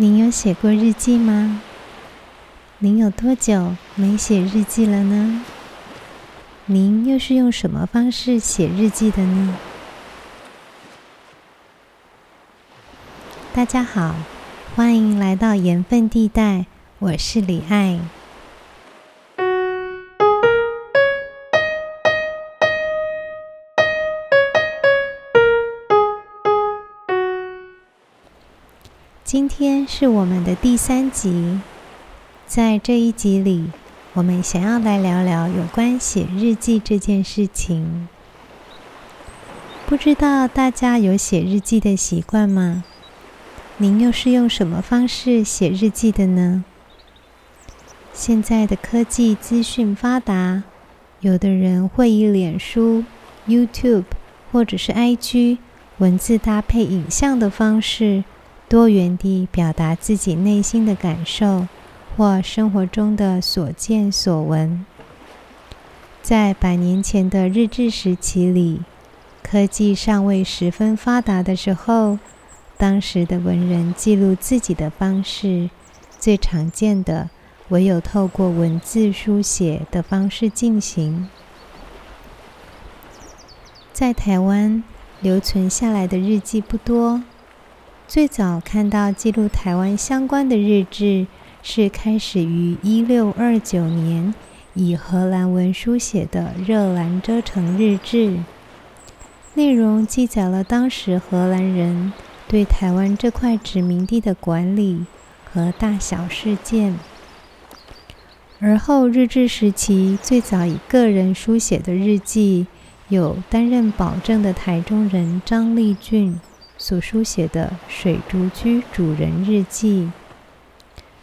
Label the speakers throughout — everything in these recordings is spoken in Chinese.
Speaker 1: 您有写过日记吗？您有多久没写日记了呢？您又是用什么方式写日记的呢？大家好，欢迎来到盐分地带，我是李爱。今天是我们的第三集，在这一集里，我们想要来聊聊有关写日记这件事情。不知道大家有写日记的习惯吗？您又是用什么方式写日记的呢？现在的科技资讯发达，有的人会以脸书、YouTube 或者是 IG 文字搭配影像的方式，多元地表达自己内心的感受或生活中的所见所闻。在百年前的日治时期里，科技尚未十分发达的时候，当时的文人记录自己的方式，最常见的唯有透过文字书写的方式进行。在台湾留存下来的日记不多，最早看到记录台湾相关的日志，是开始于一六二九年以荷兰文书写的《热兰遮城日志》，内容记载了当时荷兰人。对台湾这块殖民地的管理和大小事件，而后日治时期最早以个人书写的日记，有担任保正的台中人张立俊所书写的《水竹居主人日记》。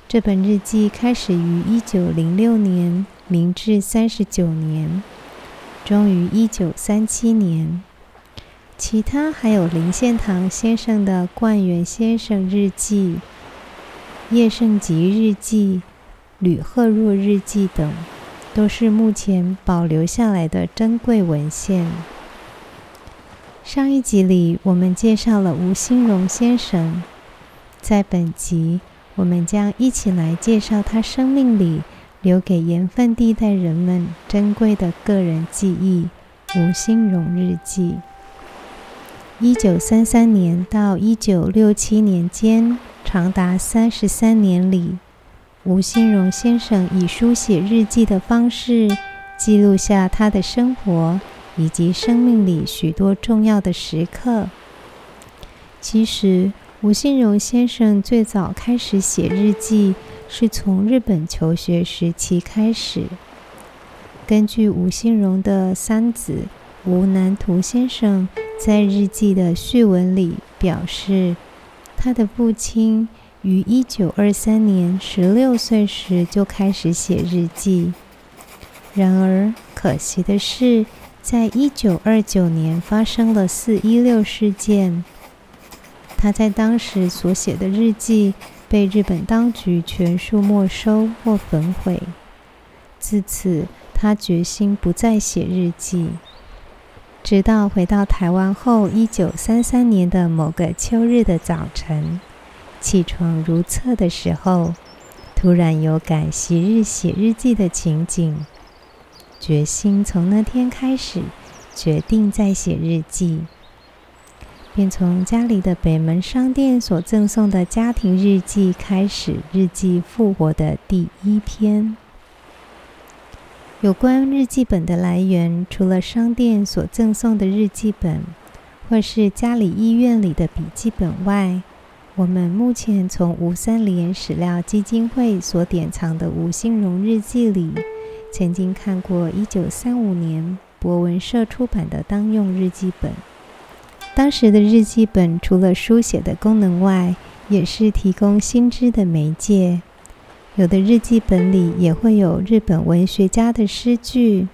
Speaker 1: 这本日记开始于一九零六年，明治三十九年，终于一九三七年。其他还有林献堂先生的《冠元先生日记》、叶圣吉日记、吕赫若日记等，都是目前保留下来的珍贵文献。上一集里我们介绍了吴新荣先生，在本集我们将一起来介绍他生命里留给盐分地带人们珍贵的个人记忆——吴新荣日记。一九三三年到一九六七年间，长达三十三年里，吴新荣先生以书写日记的方式，记录下他的生活以及生命里许多重要的时刻。其实，吴新荣先生最早开始写日记，是从日本求学时期开始。根据吴新荣的三子吴南图先生。在日记的序文里表示，他的父亲于一九二三年十六岁时就开始写日记。然而，可惜的是，在一九二九年发生了四一六事件，他在当时所写的日记被日本当局全数没收或焚毁。自此，他决心不再写日记。直到回到台湾后，一九三三年的某个秋日的早晨，起床如厕的时候，突然有感昔日写日记的情景，决心从那天开始，决定再写日记，便从家里的北门商店所赠送的家庭日记开始，日记复活的第一篇。有关日记本的来源，除了商店所赠送的日记本，或是家里医院里的笔记本外，我们目前从吴三连史料基金会所典藏的吴兴荣日记里，曾经看过1935年博文社出版的当用日记本。当时的日记本除了书写的功能外，也是提供新知的媒介。有的日记本里也会有日本文学家的诗句。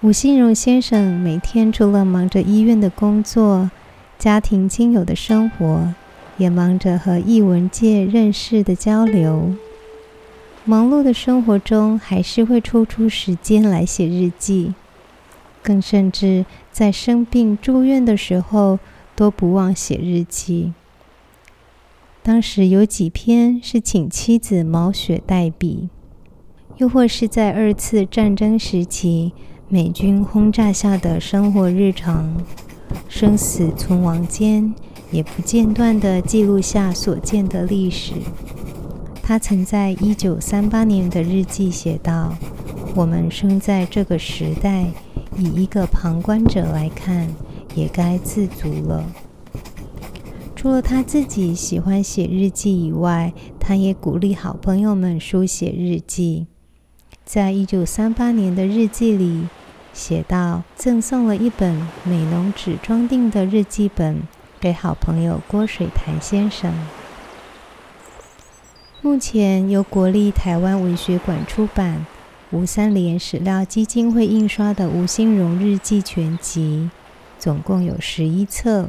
Speaker 1: 吴新荣先生每天除了忙着医院的工作、家庭亲友的生活，也忙着和艺文界认识的交流。忙碌的生活中，还是会抽出时间来写日记，更甚至在生病住院的时候，都不忘写日记。当时有几篇是请妻子毛雪代笔，又或是在二次战争时期美军轰炸下的生活日常，生死存亡间也不间断地记录下所见的历史。他曾在一九三八年的日记写道：“我们生在这个时代，以一个旁观者来看，也该自足了。”除了他自己喜欢写日记以外，他也鼓励好朋友们书写日记。在一九三八年的日记里写道：“赠送了一本美浓纸装订的日记本给好朋友郭水潭先生。”目前由国立台湾文学馆出版、吴三连史料基金会印刷的吴新荣日记全集，总共有十一册。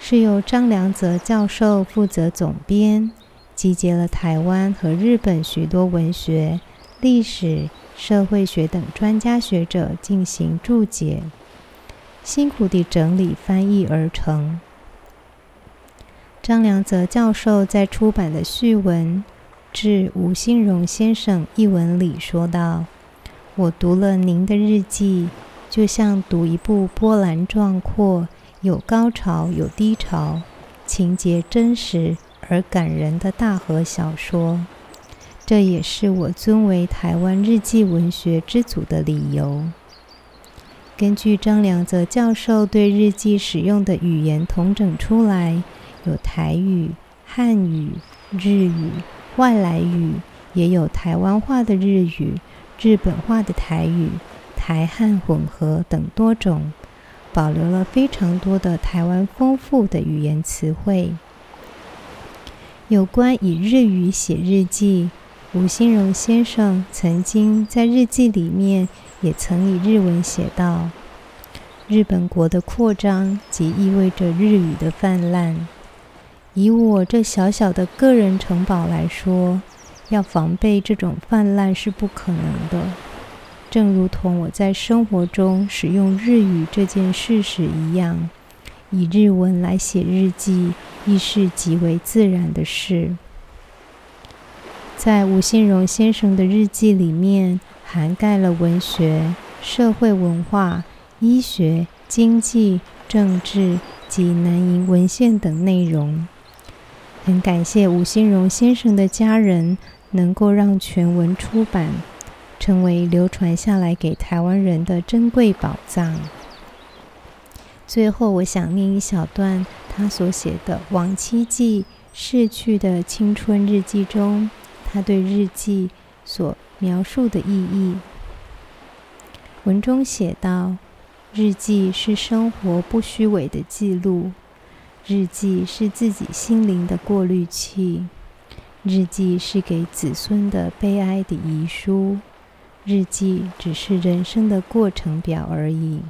Speaker 1: 是由张良泽教授负责总编，集结了台湾和日本许多文学、历史、社会学等专家学者进行注解，辛苦地整理翻译而成。张良泽教授在出版的序文致吴新荣先生一文里说道：“我读了您的日记，就像读一部波澜壮阔。”有高潮，有低潮，情节真实而感人的大河小说，这也是我尊为台湾日记文学之祖的理由。根据张良泽教授对日记使用的语言统整出来，有台语、汉语、日语、外来语，也有台湾话的日语、日本话的台语、台汉混合等多种。保留了非常多的台湾丰富的语言词汇。有关以日语写日记，吴新荣先生曾经在日记里面也曾以日文写道：“日本国的扩张即意味着日语的泛滥。以我这小小的个人城堡来说，要防备这种泛滥是不可能的。”正如同我在生活中使用日语这件事时一样，以日文来写日记亦是极为自然的事。在吴新荣先生的日记里面，涵盖了文学、社会文化、医学、经济、政治及南瀛文献等内容。很感谢吴新荣先生的家人能够让全文出版。成为流传下来给台湾人的珍贵宝藏。最后，我想念一小段他所写的《亡妻记》逝去的青春日记中，他对日记所描述的意义。文中写道：“日记是生活不虚伪的记录，日记是自己心灵的过滤器，日记是给子孙的悲哀的遗书。”日记只是人生的过程表而已。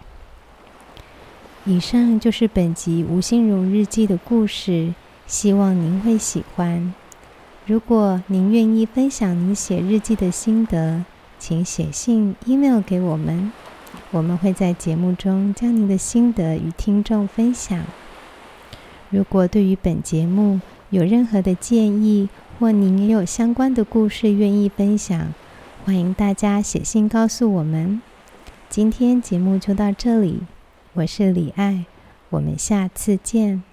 Speaker 1: 以上就是本集吴心荣日记的故事，希望您会喜欢。如果您愿意分享您写日记的心得，请写信、email 给我们，我们会在节目中将您的心得与听众分享。如果对于本节目有任何的建议，或您也有相关的故事愿意分享，欢迎大家写信告诉我们。今天节目就到这里，我是李爱，我们下次见。